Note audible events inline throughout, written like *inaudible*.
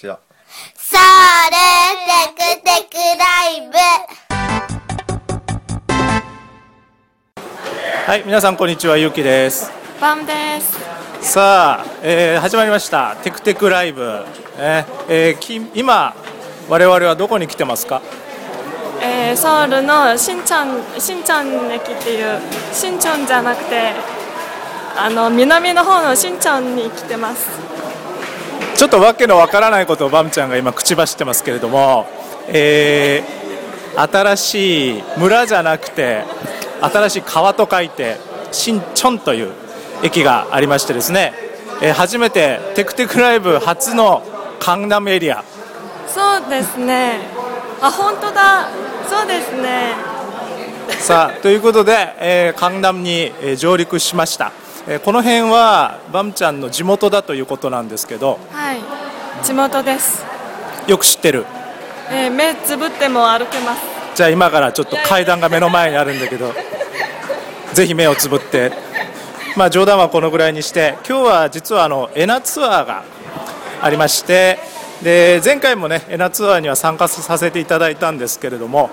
じゃあそれテクテクライブはい、皆さんこんにちは、ゆうきです。バンです。さあ、えー始まりました、テクテクライブ。えーえーき今、我々はどこに来てますか？えー、ソウルの新チャン新チャン駅っていう新チョンじゃなくてあの南の方の新チャンに来てます。ちょっとわけのわからないことをバムちゃんが今口走ってますけれども、えー新しい村じゃなくて新しい川と書いて新チョンという駅がありましてですね、えー初めてテクテクライブ初のカンナムエリアそうですね。あ本当だ。そうですね。さあということで、えー、カンナムに、えー上陸しました、えーこの辺はバムちゃんの地元だということなんですけどはい。地元です。よく知ってる？えー、目つぶっても歩けます。じゃあ今からちょっと階段が目の前にあるんだけど *laughs* ぜひ目をつぶってまあ冗談はこのぐらいにして今日は実はあのエナツアーがありましてで前回もねエナツアーには参加させていただいたんですけれども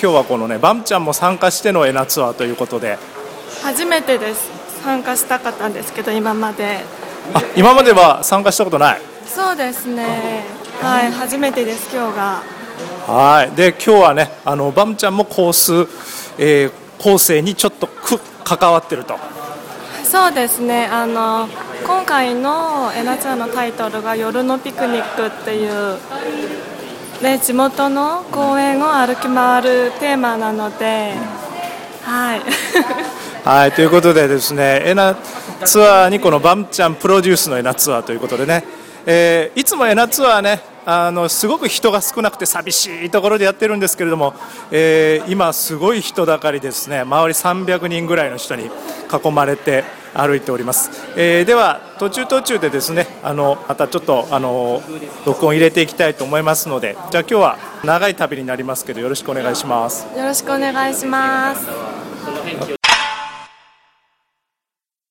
今日はこのねバムちゃんも参加してのエナツアーということで初めてです。参加したかったんですけど今まで。あ今までは参加したことない？そうですね。はい初めてです今日が。はいで今日はねあのバムちゃんもコース、えー構成にちょっとく関わってるとそうですねあの今回のエナちゃんのタイトルが「夜のピクニック」っていう、ね、地元の公園を歩き回るテーマなので、はいはい、ということでですね、エナツアーにこのバムちゃんプロデュースのエナツアーということでね、えーいつもエナツアーね、あのすごく人が少なくて寂しいところでやってるんですけれども、えー今すごい人だかりですね、周り300人ぐらいの人に囲まれて歩いております。えーでは途中途中でですね、あのまたちょっとあの録音入れていきたいと思いますので、じゃあ今日は長い旅になりますけどよろしくお願いします。よろしくお願いします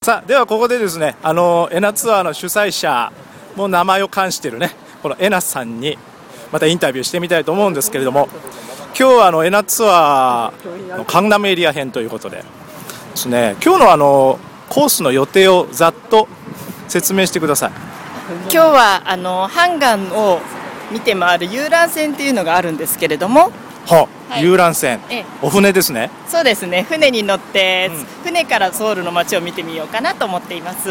さあではここでですねあのエナツアーの主催者も名前を冠しているねこのエナさんにまたインタビューしてみたいと思うんですけれども今日はあのエナツアーのカンナムエリア編ということでですね今日のあのコースの予定をざっと説明してください。今日はあのハンガンを見て回る遊覧船っていうのがあるんですけれどもは、はい。遊覧船。ええ。お船ですね。そうですね。船に乗って、う船からソウルの街を見てみようかなと思っています。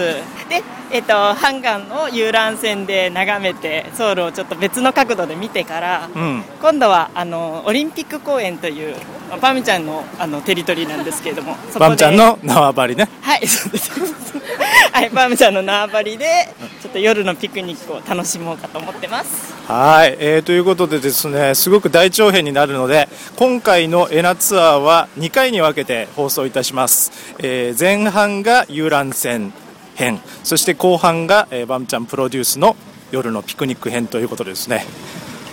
で、えっとハンガンを遊覧船で眺めてソウルをちょっと別の角度で見てから、うん。今度はあのオリンピック公園というまあパミちゃんのあのテリトリーなんですけれども *laughs* そこでバムちゃんの縄張りね。はい、そうです。はい、パームちゃんの縄張りで、ちょっと夜のピクニックを楽しもうかと思ってます。はい、えーということでですねすごく大長編になるので今回のエナツアーは2回に分けて放送いたします、えー前半が遊覧船編そして後半が、えーバムちゃんプロデュースの夜のピクニック編ということでですね。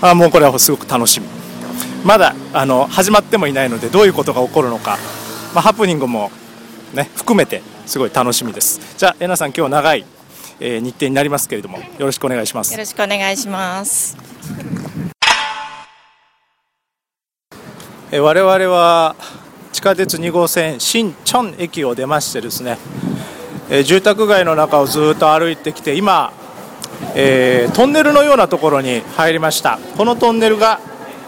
あもうこれはすごく楽しみ。まだあの始まってもいないのでどういうことが起こるのか、まあ、ハプニングも、ね、含めてすごい楽しみです。じゃあエナさん今日長い、えー日程になりますけれどもよろしくお願いします。よろしくお願いします。えー我々は地下鉄2号線新チョン駅を出ましてですね、えー住宅街の中をずっと歩いてきて今、えートンネルのようなところに入りました。このトンネルが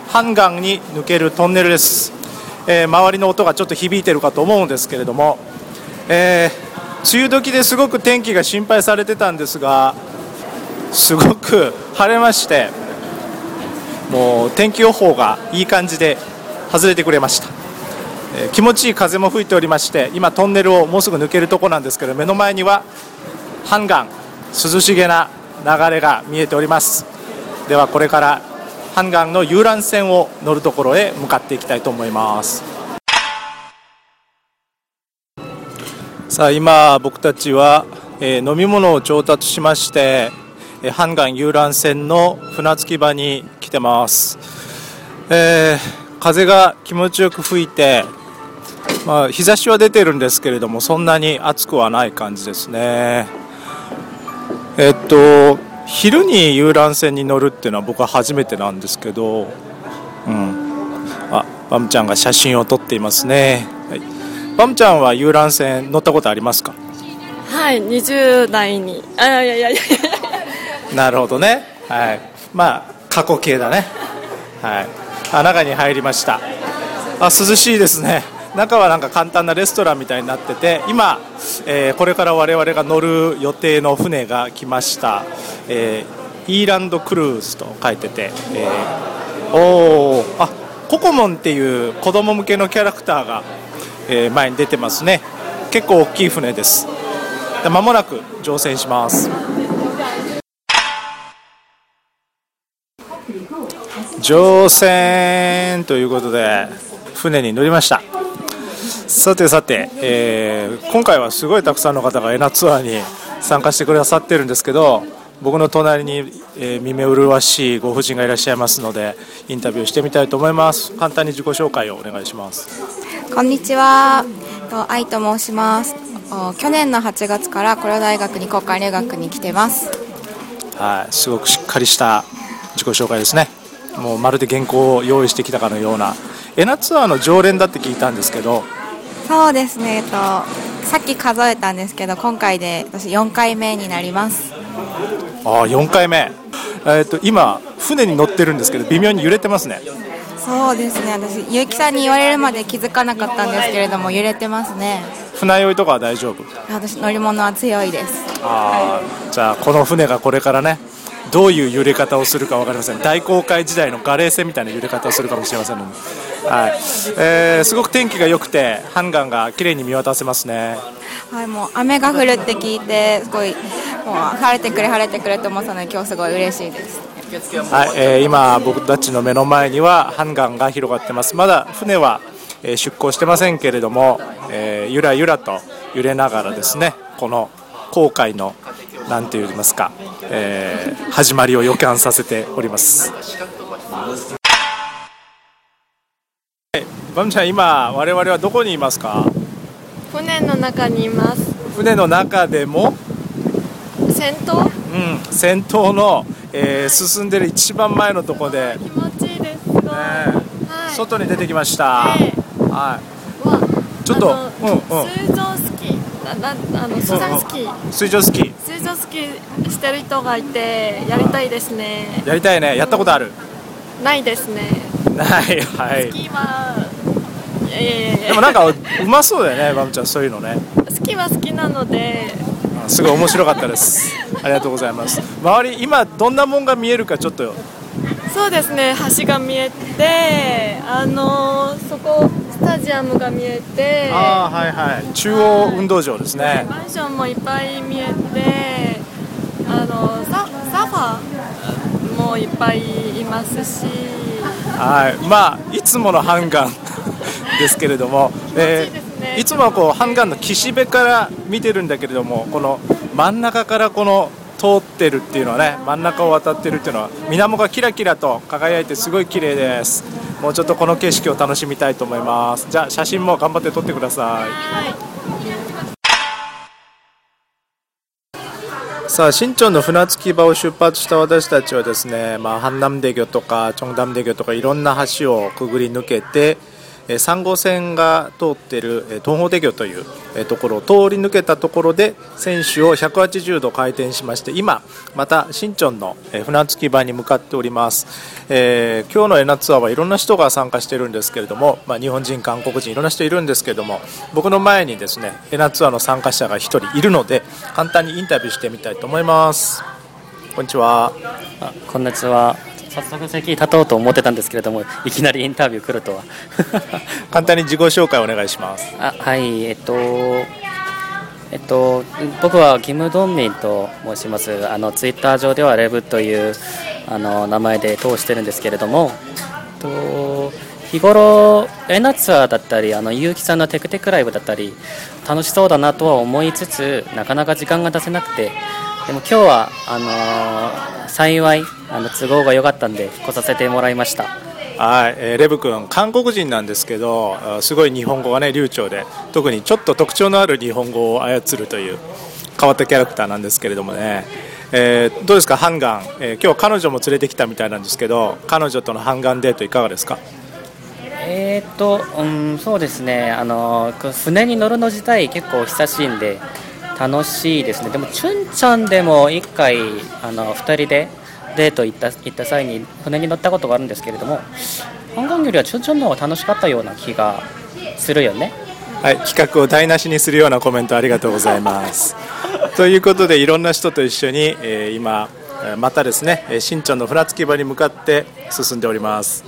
ハンガンに抜けるトンネルです、えー周りの音がちょっと響いてるかと思うんですけれども、えー梅雨時ですごく天気が心配されてたんですがすごく晴れましてもう天気予報がいい感じで外れてくれました、え気持ちいい風も吹いておりまして今トンネルをもうすぐ抜けるところなんですけど目の前にはハンガン涼しげな流れが見えております。ではこれからハンガンの遊覧船を乗るところへ向かっていきたいと思います。さあ今僕たちは、えー飲み物を調達しましてえーハンガン遊覧船の船着き場に来てます、えー風が気持ちよく吹いて、まあ、日差しは出てるんですけれどもそんなに暑くはない感じですね。えっと昼に遊覧船に乗るっていうのは僕は初めてなんですけど、うん、あバムちゃんが写真を撮っていますね、はい、バムちゃんは遊覧船乗ったことありますか？はい20代に。あいやいやいやいや。なるほどね。はい。まあ過去形だね。はいあ中に入りました。あ涼しいですね。中はなんか簡単なレストランみたいになってて今、えーこれから我々が乗る予定の船が来ました、えーイーランドクルーズと書いてて、えーおー。あココモンっていう子供向けのキャラクターが、えー前に出てますね。結構大きい船です。で間もなく乗船します乗船ということで船に乗りましたさてさて、えー今回はすごいたくさんの方がエナツアーに参加してくださってるんですけど僕の隣に、えー耳麗しいご婦人がいらっしゃいますのでインタビューしてみたいと思います簡単に自己紹介をお願いしますこんにちは。と愛と申します。お去年の8月からコロ大学に交換留学に来てます。はい、すごくしっかりした自己紹介ですねもうまるで原稿を用意してきたかのようなエナツアーの常連だって聞いたんですけどそうですね。えっとさっき数えたんですけど、今回で私4回目になります。ああ4回目、えー、と今船に乗ってるんですけど微妙に揺れてますねそうですね。私結城さんに言われるまで気づかなかったんですけれども揺れてますね。船酔いとかは大丈夫？私乗り物は強いです。ああじゃあこの船がこれからねどういう揺れ方をするか分かりません。大航海時代のガレー船みたいな揺れ方をするかもしれませんので、はい。えーすごく天気が良くてハンガンが綺麗に見渡せますね。はい、もう雨が降るって聞いてすごいもう晴れてくれ晴れてくれと思ってたので今日すごい嬉しいです。はい、えー今僕たちの目の前にはハンガンが広がってます。まだ船は、えー出港してませんけれども、えーゆらゆらと揺れながらですねこの航海のなんて言いますか、えー始まりを予感させております。はいバムちゃん今我々はどこにいますか？船の中にいます。船の中でも？先頭？うん、先頭の、えー進んでる一番前のところで、ね気持ちいいです。すごい、はい。外に出てきました、えはい、わちょっとうんうん。水ななあの水上スキー。水上スキー。水上スキーしてる人がいてやりたいですね。やりたいね。やったことある？ないですね。ないはい。スキーはいやいやいやでもなんかうまそうだよねバムちゃんそういうのね。スキーは好きなので。あすごい面白かったです。*laughs* ありがとうございます。周り今どんなもんが見えるかちょっとそうですね橋が見えてあのそこスタジアムが見えてああはいはい。中央運動場ですね。マンションもいっぱい見えてあのササーファーもいっぱいいますし。はい。まあいつものハンガンですけれども、いいですね。ーいつもはこうハンガンの岸辺から見てるんだけれどもこの真ん中からこの通ってるっていうのはね真ん中を渡ってるっていうのは水面がキラキラと輝いてすごい綺麗です。もうちょっとこの景色を楽しみたいと思います。じゃあ写真も頑張って撮ってください。さあ新町の船着き場を出発した私たちはですね、まあ、ハンナムデ魚とかチョンダムデ魚とかいろんな橋をくぐり抜けて3号線が通っている東方出魚というところを通り抜けたところで船首を180度回転しまして今また新町の船着き場に向かっております、えー今日のエナツアーはいろんな人が参加しているんですけれども、まあ、日本人韓国人いろんな人いるんですけれども僕の前にですねエナツアーの参加者が1人いるので簡単にインタビューしてみたいと思います。こんにちは。こんにちは。早速席立とうと思ってたんですけれどもいきなりインタビュー来るとは。*laughs* 簡単に自己紹介お願いします。あはいえっとえっと僕はキム・ドンミンと申します。あのツイッター上ではレブというあの名前で通してるんですけれどもえっと日頃エナツアーだったりあの結城さんのテクテクライブだったり楽しそうだなとは思いつつなかなか時間が出せなくてでも今日はあのー幸いあの都合が良かったんで来させてもらいました。はい、えーレブ君韓国人なんですけどあすごい日本語がね流暢で特にちょっと特徴のある日本語を操るという変わったキャラクターなんですけれどもね、えーどうですか、ハンガン、えー今日彼女も連れてきたみたいなんですけど、彼女とのハンガンデートいかがですか？えーっと、うん、そうですね、あの船に乗るの自体、結構久しいんで、楽しいですね、でも、チュンちゃんでも1回、あの2人でデート行った行った際に、船に乗ったことがあるんですけれども、ハンガンよりはチュンちゃんの方が楽しかったような気がするよね。はい、企画を台無しにするようなコメントありがとうございます。*laughs* ということでいろんな人と一緒に、えー今えーまたですねえー新町の船着き場に向かって進んでおります。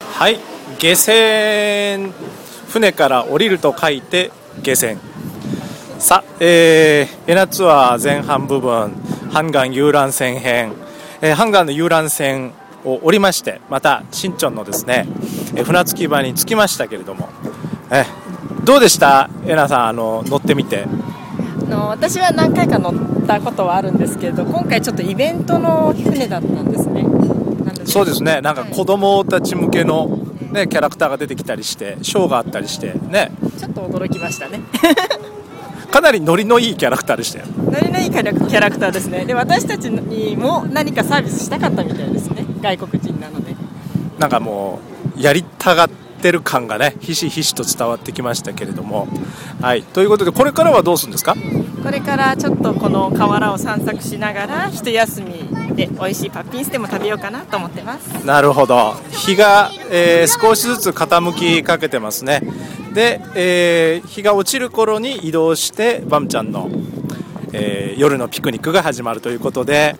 はい、下船船から降りると書いて下船。さあ、えー、エナツアー前半部分、ハンガン遊覧船編、えーハンガンの遊覧船を降りまして、また新町のですね、えー船着き場に着きましたけれども、えーどうでした、エナさん、あの乗ってみて。あの私は何回か乗ったことはあるんですけれど今回ちょっとイベントの船だったんですね。そうですね、なんか子供たち向けの、ね、キャラクターが出てきたりして、ショーがあったりして、ね、ちょっと驚きましたね。かなりノリのいいキャラクターでしたよ。ノリのいいキャラクターですね。で私たちにも何かサービスしたかったみたいですね。外国人なので。なんかもうやりたがってる感がねひしひしと伝わってきましたけれども。はい。ということでこれからはどうするんですか？これからちょっとこの河原を散策しながら一休みで美味しいパッピンステも食べようかなと思ってます。なるほど。日が、えー少しずつ傾きかけてますね。で、えー日が落ちる頃に移動してバムちゃんの、えー夜のピクニックが始まるということで、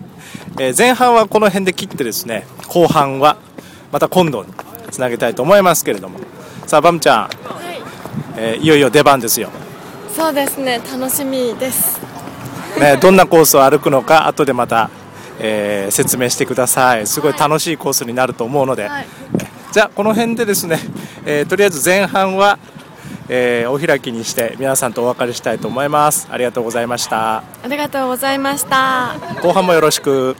えー前半はこの辺で切ってですね後半はまた今度につなげたいと思いますけれども。さあバムちゃん、えーいよいよ出番ですよ。そうですね。楽しみです。ね、どんなコースを歩くのか後でまた、えー説明してください。すごい楽しいコースになると思うので、はい。じゃあこの辺でですね、えーとりあえず前半は、えーお開きにして皆さんとお別れしたいと思います。ありがとうございました。ありがとうございました。後半もよろしく